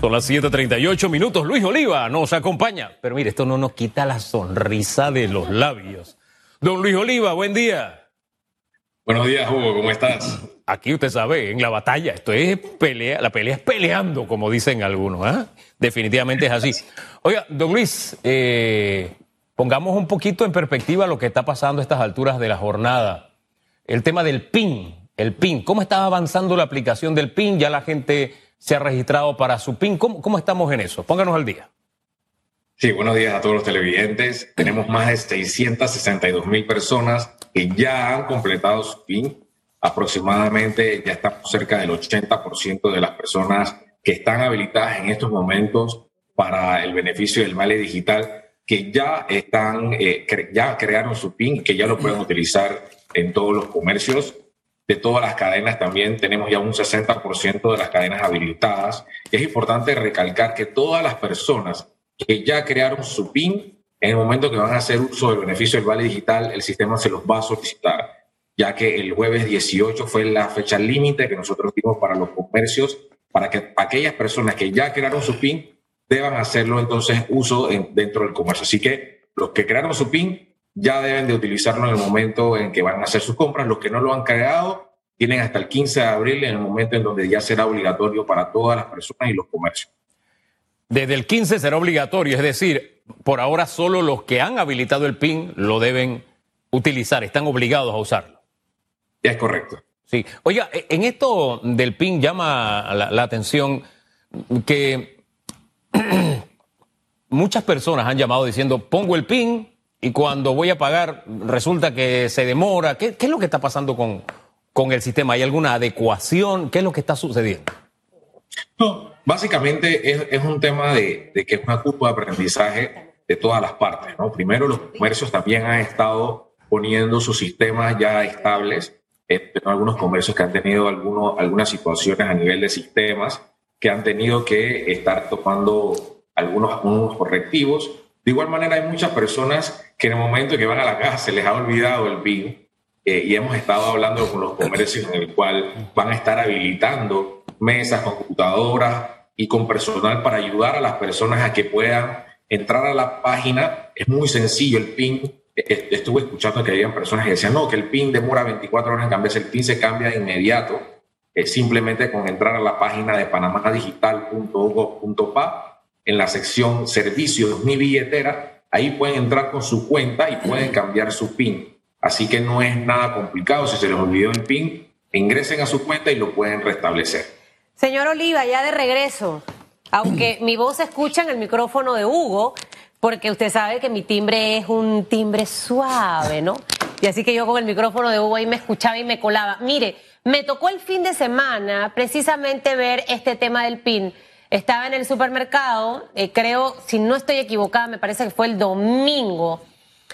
Son las 7:38 minutos. Luis Oliva nos acompaña. Pero mire, esto no nos quita la sonrisa de los labios. Don Luis Oliva, buen día. Buenos días, Hugo, ¿cómo estás? Aquí usted sabe, en la batalla, esto es pelea, la pelea es peleando, como dicen algunos, ¿ah? Definitivamente es así. Oiga, don Luis, eh, pongamos un poquito en perspectiva lo que está pasando a estas alturas de la jornada. El tema del PIN, el PIN, ¿cómo está avanzando la aplicación del PIN? Ya la gente se ha registrado para su PIN. ¿Cómo, estamos en eso? Pónganos al día. Sí, buenos días a todos los televidentes. Tenemos más de 662 mil personas que ya han completado su PIN. Aproximadamente ya estamos cerca del 80% de las personas que están habilitadas en estos momentos para el beneficio del Vale Digital, que ya están, eh, ya crearon su PIN, que ya lo pueden utilizar en todos los comercios de todas las cadenas también tenemos ya un 60% de las cadenas habilitadas. Es importante recalcar que todas las personas que ya crearon su PIN, en el momento que van a hacer uso del beneficio del Vale Digital, el sistema se los va a solicitar, ya que el jueves 18 fue la fecha límite que nosotros dimos para los comercios, para que aquellas personas que ya crearon su PIN deban hacerlo entonces uso dentro del comercio. Así que los que crearon su PIN ya deben de utilizarlo en el momento en que van a hacer sus compras. Los que no lo han creado tienen hasta el 15 de abril en el momento en donde ya será obligatorio para todas las personas y los comercios. Desde el 15 será obligatorio, es decir, por ahora solo los que han habilitado el PIN lo deben utilizar, están obligados a usarlo. Es correcto. Sí. Oiga, e, en esto del PIN llama la atención que muchas personas han llamado diciendo, pongo el PIN, y cuando voy a pagar resulta que se demora. ¿Qué, es lo que está pasando con, con el sistema? ¿Hay alguna adecuación? ¿Qué es lo que está sucediendo? No, básicamente es, un tema de, que es una curva de aprendizaje de todas las partes. ¿no? Primero, los comercios también han estado poniendo sus sistemas ya estables. Eh, algunos comercios que han tenido algunas situaciones a nivel de sistemas que han tenido que estar tomando algunos, algunos correctivos de igual manera, hay muchas personas que en el momento que van a la casa se les ha olvidado el PIN eh, y hemos estado hablando con los comercios en el cual van a estar habilitando mesas, computadoras y con personal para ayudar a las personas a que puedan entrar a la página. Es muy sencillo el PIN. E, e, estuve escuchando que había personas que decían, no, que el PIN demora 24 horas en cambiarse. El PIN se cambia de inmediato, simplemente con entrar a la página de panamadigital.gov.pa en la sección servicios mi billetera, ahí pueden entrar con su cuenta y pueden cambiar su PIN. Así que no es nada complicado. Si se les olvidó el PIN, ingresen a su cuenta y lo pueden restablecer. Señor Oliva, ya de regreso, aunque mi voz se escucha en el micrófono de Hugo, porque usted sabe que mi timbre es un timbre suave, ¿no? Y así que yo con el micrófono de Hugo ahí me escuchaba y me colaba. Mire, me tocó el fin de semana precisamente ver este tema del PIN estaba en el supermercado, eh, creo, si no estoy equivocada, me parece que fue el domingo.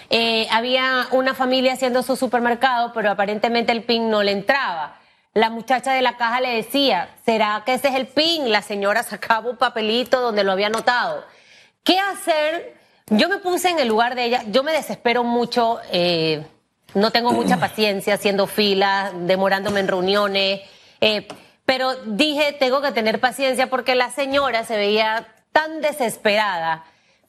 Eh, había una familia haciendo su supermercado, pero aparentemente el PIN no le entraba. La muchacha de la caja le decía, ¿será que ese es el PIN? La señora sacaba un papelito donde lo había anotado. ¿Qué hacer? Yo me puse en el lugar de ella, yo me desespero mucho, eh, no tengo mucha paciencia haciendo filas, demorándome en reuniones. Pero dije, tengo que tener paciencia porque la señora se veía tan desesperada,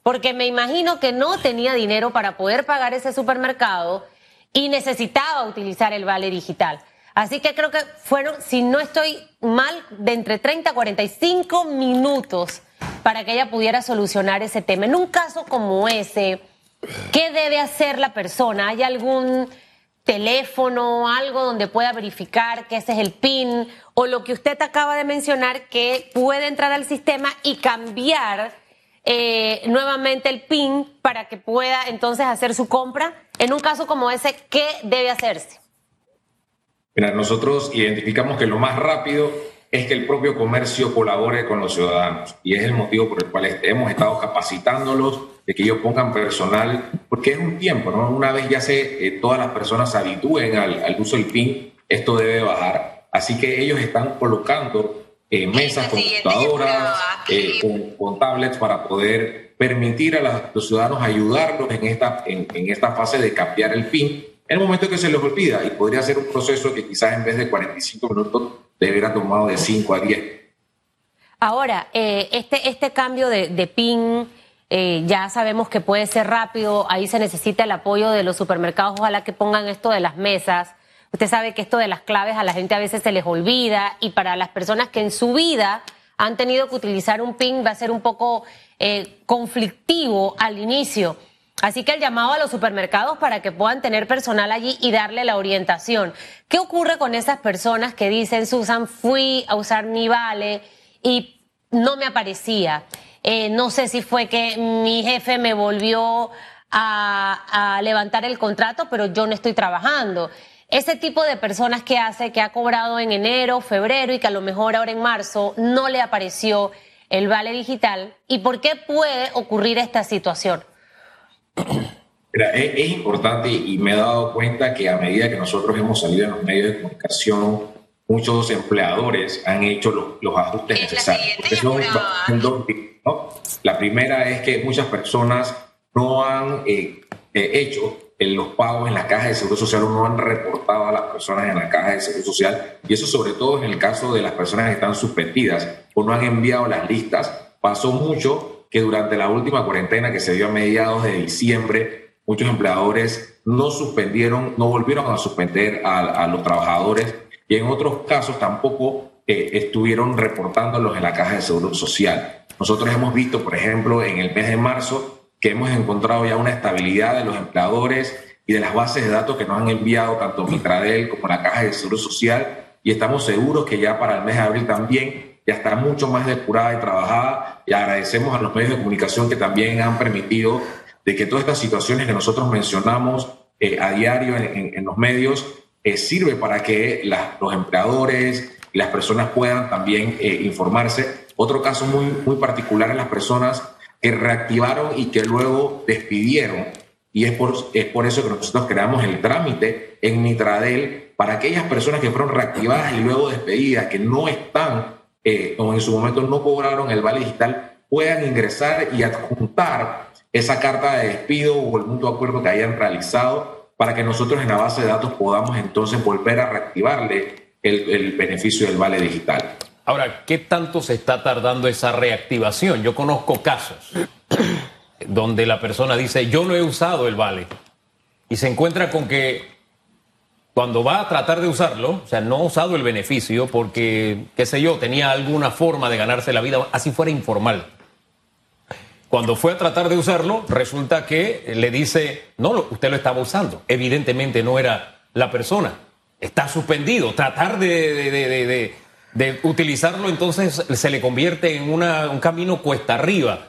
porque me imagino que no tenía dinero para poder pagar ese supermercado y necesitaba utilizar el vale digital. Así que creo que fueron, si no estoy mal, de entre 30 a 45 minutos para que ella pudiera solucionar ese tema. En un caso como ese, ¿qué debe hacer la persona? ¿Hay algún teléfono, algo donde pueda verificar que ese es el PIN o lo que usted acaba de mencionar que puede entrar al sistema y cambiar eh, nuevamente el PIN para que pueda entonces hacer su compra. En un caso como ese, ¿qué debe hacerse? Mira, nosotros identificamos que lo más rápido es que el propio comercio colabore con los ciudadanos y es el motivo por el cual hemos estado capacitándolos de que ellos pongan personal, porque es un tiempo, ¿no? Una vez ya se, eh, todas las personas se habitúen al, uso del PIN, esto debe bajar. Así que ellos están colocando eh, mesas, computadoras, eh, con, tablets para poder permitir a los ciudadanos ayudarlos en esta, en, en esta fase de cambiar el PIN en el momento que se les olvida y podría ser un proceso que quizás en vez de 45 minutos debería tomado de 5 a 10. Ahora, eh, este, este cambio de, de PIN, eh, ya sabemos que puede ser rápido, ahí se necesita el apoyo de los supermercados, ojalá que pongan esto de las mesas. Usted sabe que esto de las claves a la gente a veces se les olvida y para las personas que en su vida han tenido que utilizar un PIN va a ser un poco eh, conflictivo al inicio. Así que el llamado a los supermercados para que puedan tener personal allí y darle la orientación. ¿Qué ocurre con esas personas que dicen, Susan, fui a usar Nivale y no me aparecía? Eh, no sé si fue que mi jefe me volvió a, a levantar el contrato, pero yo no estoy trabajando. Ese tipo de personas que hace, que ha cobrado en enero, febrero y que a lo mejor ahora en marzo no le apareció el vale digital. ¿Y por qué puede ocurrir esta situación? es, es, importante y me he dado cuenta que a medida que nosotros hemos salido en los medios de comunicación, muchos empleadores han hecho los, los ajustes necesarios. Son, ¿no? La primera es que muchas personas no han eh, eh, hecho los pagos en la caja de seguro social no han reportado a las personas en la caja de seguro social. Y eso sobre todo en el caso de las personas que están suspendidas o no han enviado las listas. Pasó mucho que durante la última cuarentena que se dio a mediados de diciembre, muchos empleadores no suspendieron, no volvieron a suspender a, a los trabajadores y en otros casos tampoco eh, estuvieron reportándolos en la caja de seguro social. Nosotros hemos visto, por ejemplo, en el mes de marzo, que hemos encontrado ya una estabilidad de los empleadores y de las bases de datos que nos han enviado tanto Mitradel como la caja de seguro social y estamos seguros que ya para el mes de abril también ya está mucho más depurada y trabajada y agradecemos a los medios de comunicación que también han permitido de que todas estas situaciones que nosotros mencionamos eh, a diario en, en, los medios eh, sirve para que los empleadores y las personas puedan también eh, informarse. Otro caso muy, muy particular es las personas que reactivaron y que luego despidieron. Y es por, es por eso que nosotros creamos el trámite en Nitradel para aquellas personas que fueron reactivadas y luego despedidas, que no están eh, o en su momento no cobraron el vale digital, puedan ingresar y adjuntar esa carta de despido o el mutuo acuerdo que hayan realizado para que nosotros en la base de datos podamos entonces volver a reactivarle el, el beneficio del vale digital. Ahora, ¿qué tanto se está tardando esa reactivación? Yo conozco casos donde la persona dice, yo no he usado el vale, y se encuentra con que cuando va a tratar de usarlo, o sea, no ha usado el beneficio porque, qué sé yo, tenía alguna forma de ganarse la vida, así fuera informal. Cuando fue a tratar de usarlo, resulta que le dice, no, usted lo estaba usando. Evidentemente no era la persona. Está suspendido. Tratar de, utilizarlo entonces se le convierte en una, un camino cuesta arriba.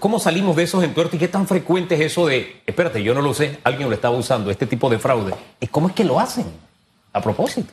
¿Cómo, salimos de esos entuertos y qué tan frecuente es eso de, espérate, yo no lo sé, alguien lo estaba usando, este tipo de fraude? ¿Y cómo es que lo hacen? A propósito.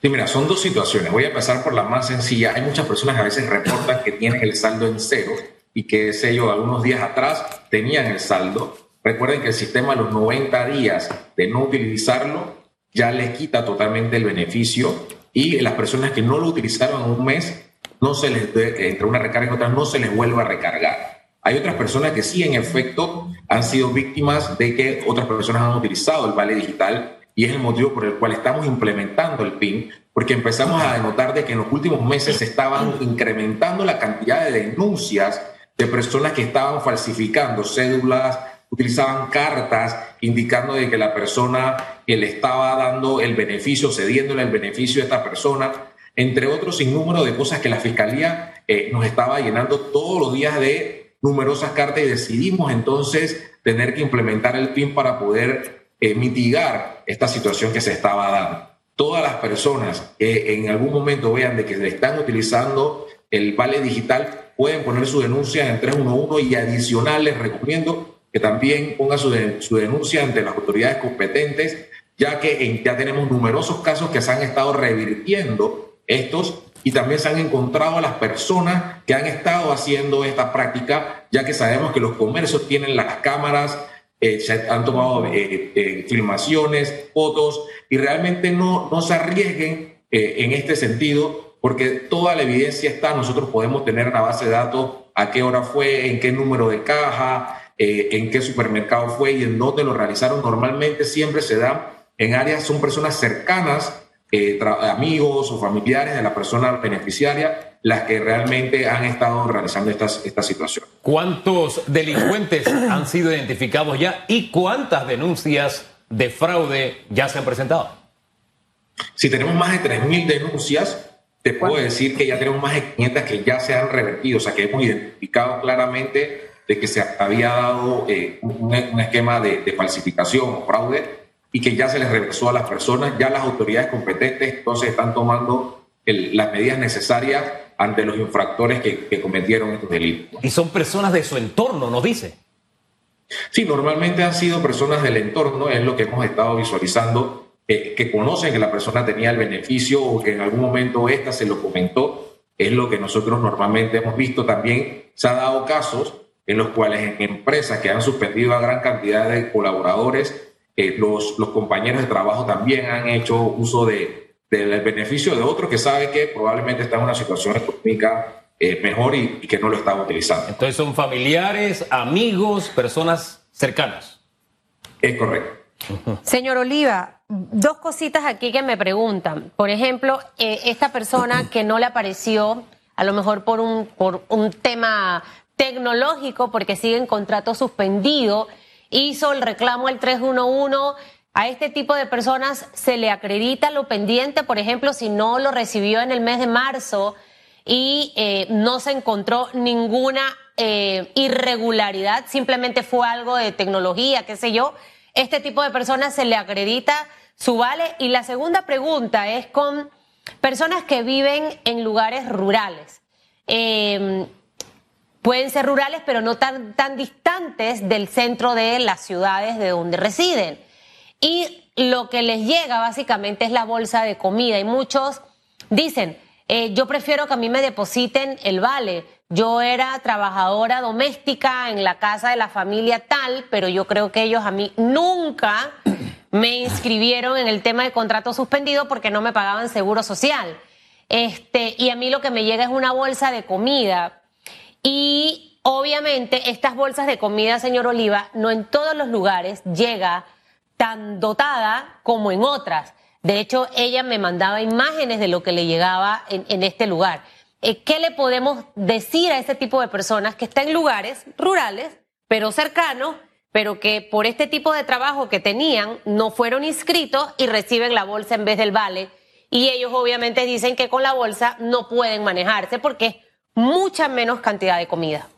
Sí, mira, son dos situaciones. Voy a empezar por la más sencilla. Hay muchas personas que a veces reportan que tienen el saldo en cero y que, sé yo, algunos días atrás tenían el saldo. Recuerden que el sistema a los 90 días de no utilizarlo ya les quita totalmente el beneficio y las personas que no lo utilizaron un mes no se les, entre una recarga y otra, no se les vuelva a recargar. Hay otras personas que sí, en efecto, han sido víctimas de que otras personas han utilizado el vale digital y es el motivo por el cual estamos implementando el PIN, porque empezamos a notar de que en los últimos meses se estaban incrementando la cantidad de denuncias de personas que estaban falsificando cédulas, utilizaban cartas indicando de que la persona que le estaba dando el beneficio, cediéndole el beneficio a esta persona, entre otros sinnúmero de cosas que la Fiscalía eh, nos estaba llenando todos los días de numerosas cartas y decidimos entonces tener que implementar el PIN para poder eh, mitigar esta situación que se estaba dando. Todas las personas que en algún momento vean de que le están utilizando el vale digital pueden poner su denuncia en 311 y adicional les recomiendo que también ponga su, su denuncia ante las autoridades competentes, ya que en, ya tenemos numerosos casos que se han estado revirtiendo estos y también se han encontrado a las personas que han estado haciendo esta práctica, ya que sabemos que los comercios tienen las cámaras, eh, se han tomado eh, eh, filmaciones, fotos, y realmente no, no se arriesguen en este sentido, porque toda la evidencia está, nosotros podemos tener una base de datos a qué hora fue, en qué número de caja, en qué supermercado fue y en dónde lo realizaron. Normalmente siempre se da en áreas, son personas cercanas eh, amigos o familiares de la persona beneficiaria las que realmente han estado realizando esta, esta situación. ¿Cuántos delincuentes han sido identificados ya y cuántas denuncias de fraude ya se han presentado? Si tenemos más de 3.000 denuncias, te puedo decir que ya tenemos más de 500 que ya se han revertido, o sea que hemos identificado claramente de que se había dado eh, un, esquema de, falsificación o fraude y que ya se les regresó a las personas, ya las autoridades competentes entonces están tomando las medidas necesarias ante los infractores que, cometieron estos delitos. Y son personas de su entorno, nos dice. Sí, normalmente han sido personas del entorno, es lo que hemos estado visualizando, que conocen que la persona tenía el beneficio o que en algún momento ésta se lo comentó, es lo que nosotros normalmente hemos visto. También se ha dado casos en los cuales en empresas que han suspendido a gran cantidad de colaboradores, eh, los, los compañeros de trabajo también han hecho uso de, del beneficio de otro que sabe que probablemente está en una situación económica eh, mejor y, que no lo está utilizando. Entonces son familiares, amigos, personas cercanas. Es correcto. Señor Oliva, dos cositas aquí que me preguntan. Por ejemplo, eh, esta persona que no le apareció, a lo mejor por un, por un tema tecnológico, porque sigue en contrato suspendido, hizo el reclamo al 311 a este tipo de personas se le acredita lo pendiente, por ejemplo, si no lo recibió en el mes de marzo y eh, no se encontró ninguna eh, irregularidad, simplemente fue algo de tecnología, qué sé yo, este tipo de personas se le acredita su vale. Y la segunda pregunta es con personas que viven en lugares rurales. Em, pueden ser rurales, pero no tan, tan distantes del centro de las ciudades de donde residen y lo que les llega básicamente es la bolsa de comida y muchos dicen, eh, yo prefiero que a mí me depositen el vale. Yo era trabajadora doméstica en la casa de la familia tal, pero yo creo que ellos a mí nunca me inscribieron en el tema de contrato suspendido porque no me pagaban seguro social. Este, y a mí lo que me llega es una bolsa de comida. Y obviamente estas bolsas de comida, señor Oliva, no en todos los lugares llega tan dotada como en otras. De hecho, ella me mandaba imágenes de lo que le llegaba en, este lugar. Eh, ¿Qué le podemos decir a ese tipo de personas que están en lugares rurales, pero cercanos, pero que por este tipo de trabajo que tenían no fueron inscritos y reciben la bolsa en vez del vale? Y ellos obviamente dicen que con la bolsa no pueden manejarse porque mucha menos cantidad de comida.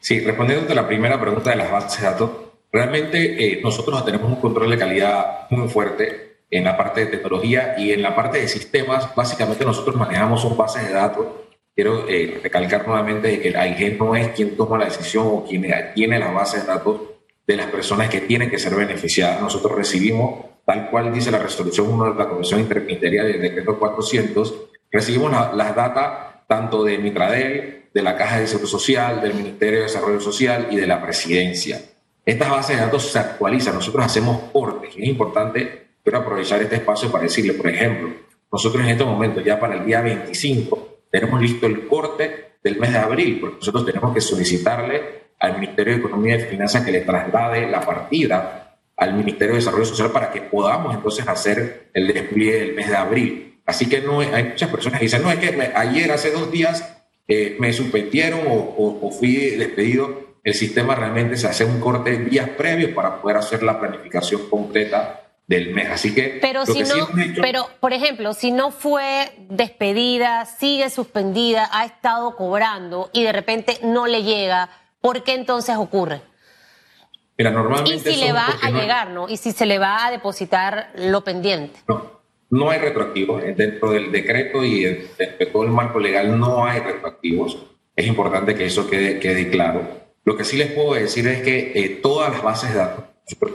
Sí, respondiendo a la primera pregunta de las bases de datos, Realmente eh, nosotros tenemos un control de calidad muy fuerte en la parte de tecnología y en la parte de sistemas. Básicamente nosotros manejamos un base de datos. Quiero eh, recalcar nuevamente que la IG no es quien toma la decisión o quien tiene la base de datos de las personas que tienen que ser beneficiadas. Nosotros recibimos, tal cual dice la resolución 1 de la Comisión Interministerial del Decreto 400, recibimos las datas tanto de Mitradel, de la Caja de Seguro Social, del Ministerio de Desarrollo Social y de la Presidencia. Estas bases de datos se actualizan, nosotros hacemos cortes y es importante, quiero aprovechar este espacio para decirle, por ejemplo, nosotros en este momento ya para el día 25 tenemos listo el corte del mes de abril, porque nosotros tenemos que solicitarle al Ministerio de Economía y Finanzas que le traslade la partida al Ministerio de Desarrollo Social para que podamos entonces hacer el despliegue del mes de abril. Así que no hay muchas personas que dicen, no, es que ayer, hace dos días, eh, me suspendieron o, o fui despedido el sistema realmente se hace un corte días previos para poder hacer la planificación completa del mes. Así que. Pero si no, pero por ejemplo, si no fue despedida, sigue suspendida, ha estado cobrando y de repente no le llega, ¿por qué entonces ocurre? Mira, normalmente. Y si le va a llegar, ¿no? Y si se le va a depositar lo pendiente. No, no hay retroactivos. Dentro del decreto y dentro de todo el marco legal no hay retroactivos. Es importante que eso quede, quede claro. Lo que sí les puedo decir es que eh, todas las bases de datos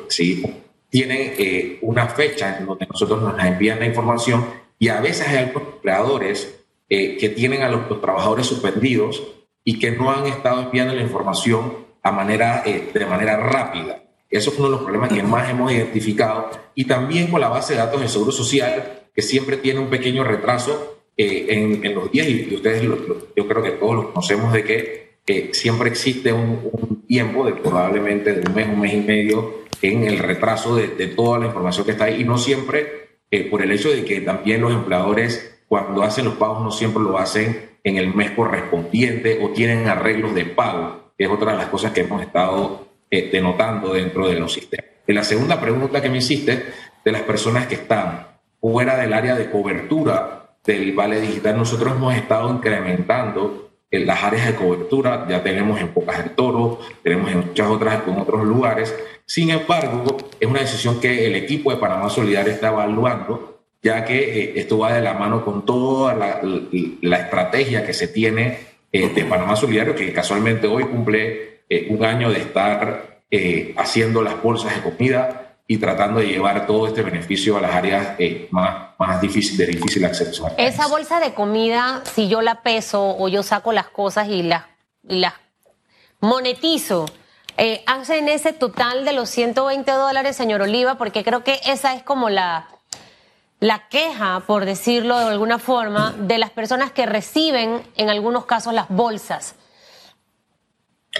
sí, tienen eh, una fecha en donde nosotros nos envían la información y a veces hay algunos empleadores eh, que tienen a los, trabajadores suspendidos y que no han estado enviando la información a manera, de manera rápida. Eso es uno de los problemas que más hemos identificado. Y también con la base de datos del Seguro Social, que siempre tiene un pequeño retraso en, en, los días, y, ustedes yo creo que todos lo conocemos de que siempre existe un, tiempo de probablemente de un mes, un mes y medio en el retraso de, toda la información que está ahí y no siempre eh, por el hecho de que también los empleadores cuando hacen los pagos no siempre lo hacen en el mes correspondiente o tienen arreglos de pago, que es otra de las cosas que hemos estado eh, denotando dentro de los sistemas. En la segunda pregunta que me hiciste, de las personas que están fuera del área de cobertura del Vale Digital, nosotros hemos estado incrementando en las áreas de cobertura, ya tenemos en Pocas del Toro, tenemos en muchas otras, en otros lugares. Sin embargo, es una decisión que el equipo de Panamá Solidario está evaluando, ya que eh, esto va de la mano con toda la, la estrategia que se tiene eh, de Panamá Solidario, que casualmente hoy cumple eh, un año de estar haciendo las bolsas de comida y tratando de llevar todo este beneficio a las áreas eh, más, más difícil, de difícil acceso. Esa bolsa de comida, si yo la peso o yo saco las cosas y las, las monetizo, eh, ¿hacen ese total de los 120 dólares, señor Oliva? Porque creo que esa es como la, la queja, por decirlo de alguna forma, de las personas que reciben en algunos casos las bolsas.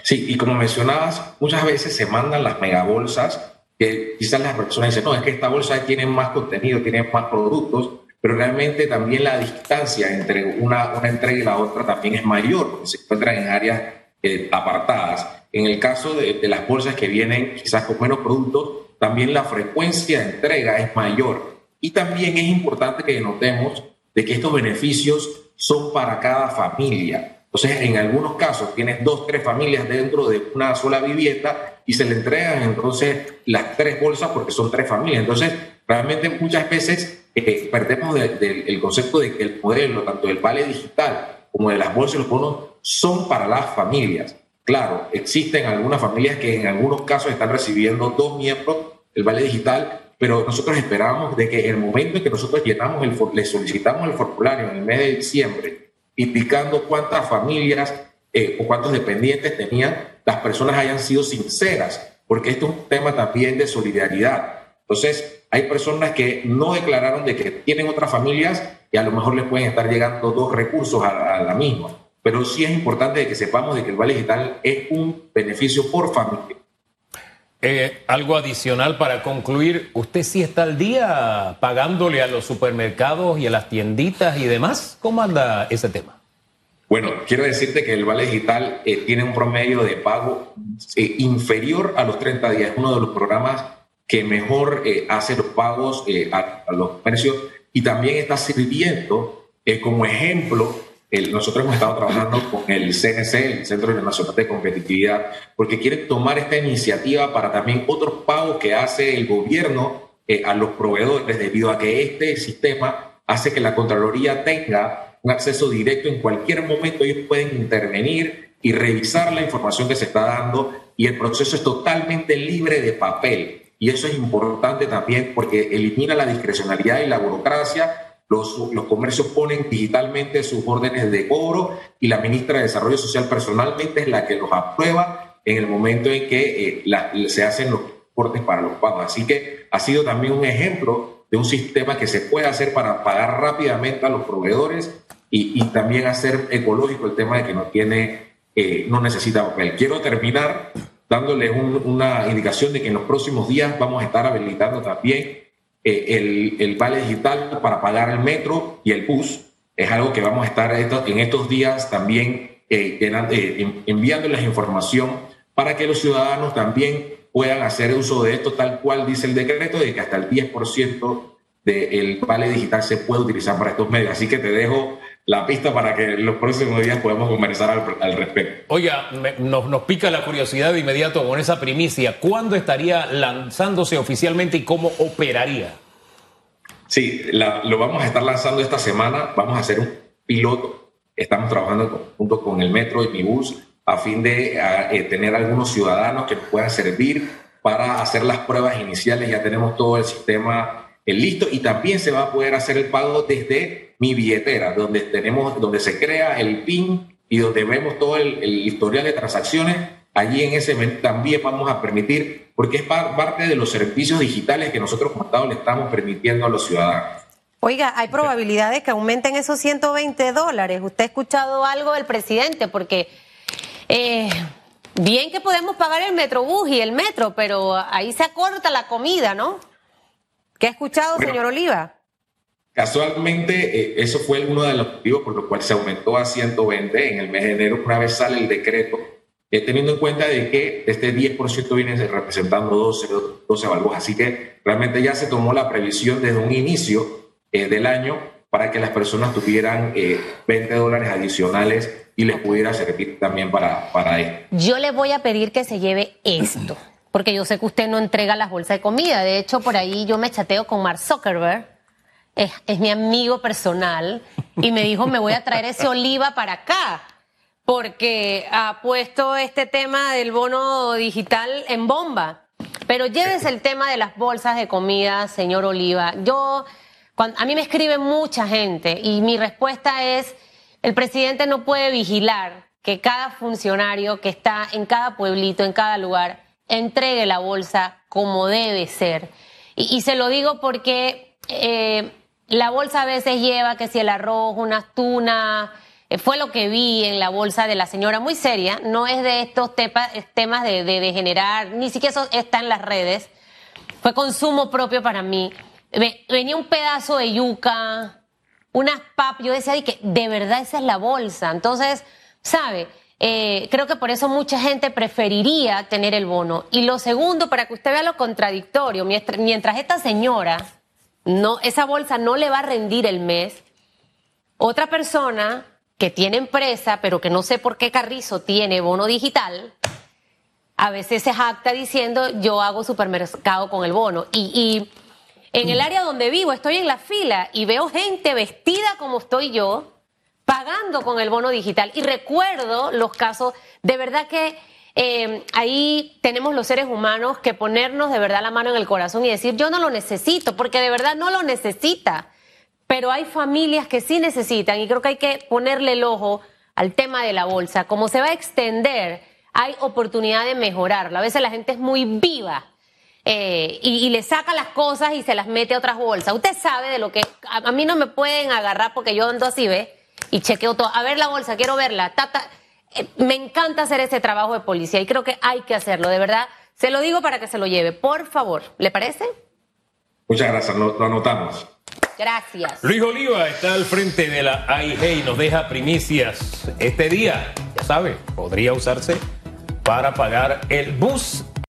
Sí, y como mencionabas, muchas veces se mandan las megabolsas que quizás las personas dicen, no, es que esta bolsa tiene más contenido, tiene más productos, pero realmente también la distancia entre una, una entrega y la otra también es mayor, porque se encuentran en áreas eh, apartadas. En el caso de, de, las bolsas que vienen quizás con menos productos, también la frecuencia de entrega es mayor. Y también es importante que notemos de que estos beneficios son para cada familia. Entonces, en algunos casos tienes dos, tres familias dentro de una sola vivienda y se le entregan entonces las tres bolsas porque son tres familias. Entonces, realmente muchas veces eh, perdemos del concepto de que el modelo, tanto del vale digital como de las bolsas y los bonos, son para las familias. Claro, existen algunas familias que en algunos casos están recibiendo dos miembros del vale digital, pero nosotros esperamos de que el momento en que nosotros llenamos el, le solicitamos el formulario en el mes de diciembre, indicando cuántas familias eh, o cuántos dependientes tenían, las personas hayan sido sinceras, porque esto es un tema también de solidaridad. Entonces, hay personas que no declararon de que tienen otras familias y a lo mejor les pueden estar llegando dos recursos a, la misma. Pero sí es importante que sepamos de que el Vale Digital es un beneficio por familia. Eh, algo adicional para concluir, ¿usted sí está al día pagándole a los supermercados y a las tienditas y demás? ¿Cómo anda ese tema? Bueno, quiero decirte que el Vale Digital eh, tiene un promedio de pago eh, inferior a los 30 días. Es uno de los programas que mejor hace los pagos a, a, los precios y también está sirviendo como ejemplo nosotros hemos estado trabajando con el CNC, el Centro Internacional de Competitividad, porque quiere tomar esta iniciativa para también otros pagos que hace el gobierno eh, a los proveedores, debido a que este sistema hace que la Contraloría tenga un acceso directo en cualquier momento. Ellos pueden intervenir y revisar la información que se está dando y el proceso es totalmente libre de papel. Y eso es importante también porque elimina la discrecionalidad y la burocracia los, los, comercios ponen digitalmente sus órdenes de cobro y la ministra de Desarrollo Social personalmente es la que los aprueba en el momento en que eh, se hacen los cortes para los pagos. Así que ha sido también un ejemplo de un sistema que se puede hacer para pagar rápidamente a los proveedores y, y también hacer ecológico el tema de que no tiene, eh, no necesita papel. Quiero terminar dándoles un, una indicación de que en los próximos días vamos a estar habilitando también el, el, vale digital para pagar el metro y el bus. Es algo que vamos a estar en estos días también eh, eh enviándoles información para que los ciudadanos también puedan hacer uso de esto tal cual dice el decreto, de que hasta el 10% del vale digital se puede utilizar para estos medios. Así que te dejo la pista para que en los próximos días podamos conversar al, respecto. Oiga, nos, nos, pica la curiosidad de inmediato con esa primicia. ¿Cuándo estaría lanzándose oficialmente y cómo operaría? Sí, lo vamos a estar lanzando esta semana. Vamos a hacer un piloto. Estamos trabajando junto con el Metro y mi bus a fin de eh, tener algunos ciudadanos que nos puedan servir para hacer las pruebas iniciales. Ya tenemos todo el sistema listo y también se va a poder hacer el pago desde mi billetera, donde tenemos, donde se crea el PIN y donde vemos todo el, historial de transacciones. Allí en ese también vamos a permitir, porque es parte de los servicios digitales que nosotros como Estado le estamos permitiendo a los ciudadanos. Oiga, hay probabilidades que aumenten esos 120 dólares. ¿Usted ha escuchado algo del presidente? Porque eh, bien que podemos pagar el metrobús y el metro, pero ahí se acorta la comida, ¿no? ¿Qué ha escuchado, señor Oliva? Casualmente, eh, eso fue uno de los motivos por los cuales se aumentó a 120 en el mes de enero, una vez sale el decreto, eh, teniendo en cuenta de que este 10% viene representando 12, 12 balboas. Así que realmente ya se tomó la previsión desde un inicio eh, del año para que las personas tuvieran 20 dólares adicionales y les pudiera servir también para, para esto. Yo le voy a pedir que se lleve esto, porque yo sé que usted no entrega las bolsas de comida. De hecho, por ahí yo me chateo con Mark Zuckerberg es, mi amigo personal y me dijo, me voy a traer ese oliva para acá porque ha puesto este tema del bono digital en bomba. Pero llévese el tema de las bolsas de comida, señor Oliva. Yo, a mí me escribe mucha gente y mi respuesta es, el presidente no puede vigilar que cada funcionario que está en cada pueblito, en cada lugar, entregue la bolsa como debe ser. Y, se lo digo porque eh, la bolsa a veces lleva que si el arroz, unas tunas, eh, fue lo que vi en la bolsa de la señora, muy seria, no es de estos temas de, degenerar, ni siquiera eso está en las redes, fue consumo propio para mí. Venía un pedazo de yuca, unas papas, yo decía, que de verdad esa es la bolsa. Entonces, ¿sabe? Eh, creo que por eso mucha gente preferiría tener el bono. Y lo segundo, para que usted vea lo contradictorio, mientras esta señora no, esa bolsa no le va a rendir el mes. Otra persona que tiene empresa, pero que no sé por qué Carrizo tiene bono digital, a veces se jacta diciendo yo hago supermercado con el bono. Y, y en el área donde vivo estoy en la fila y veo gente vestida como estoy yo, pagando con el bono digital. Y recuerdo los casos, de verdad que eh, ahí tenemos los seres humanos que ponernos de verdad la mano en el corazón y decir, yo no lo necesito, porque de verdad no lo necesita. Pero hay familias que sí necesitan y creo que hay que ponerle el ojo al tema de la bolsa. Como se va a extender, hay oportunidad de mejorarlo. A veces la gente es muy viva eh, y, le saca las cosas y se las mete a otras bolsas. Usted sabe de lo que... A, mí no me pueden agarrar porque yo ando así, ¿ve? Y chequeo todo. A ver la bolsa, quiero verla. Eh, me encanta hacer ese trabajo de policía y creo que hay que hacerlo, de verdad. Se lo digo para que se lo lleve, por favor. ¿Le parece? Muchas gracias, lo, anotamos. Gracias. Luis Oliva está al frente de la AIG y nos deja primicias. Este día, ya sabe, podría usarse para pagar el bus